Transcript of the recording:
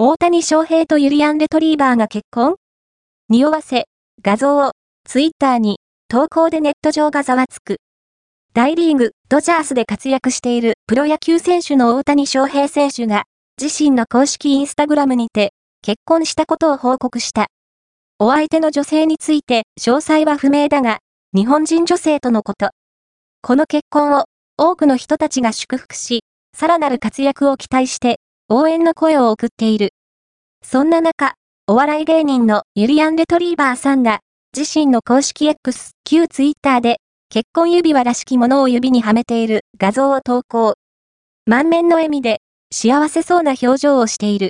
大谷翔平とユリアン・レトリーバーが結婚？匂わせ、画像を、ツイッターに、投稿でネット上がざわつく。大リーグ、ドジャースで活躍しているプロ野球選手の大谷翔平選手が、自身の公式インスタグラムにて、結婚したことを報告した。お相手の女性について詳細は不明だが、日本人女性とのこと。この結婚を多くの人たちが祝福し、さらなる活躍を期待して応援の声を送っている。そんな中、お笑い芸人のユリアン・レトリーバーさんが、自身の公式 X、旧ツイッターで、結婚指輪らしきものを指にはめている画像を投稿。満面の笑みで、幸せそうな表情をしている。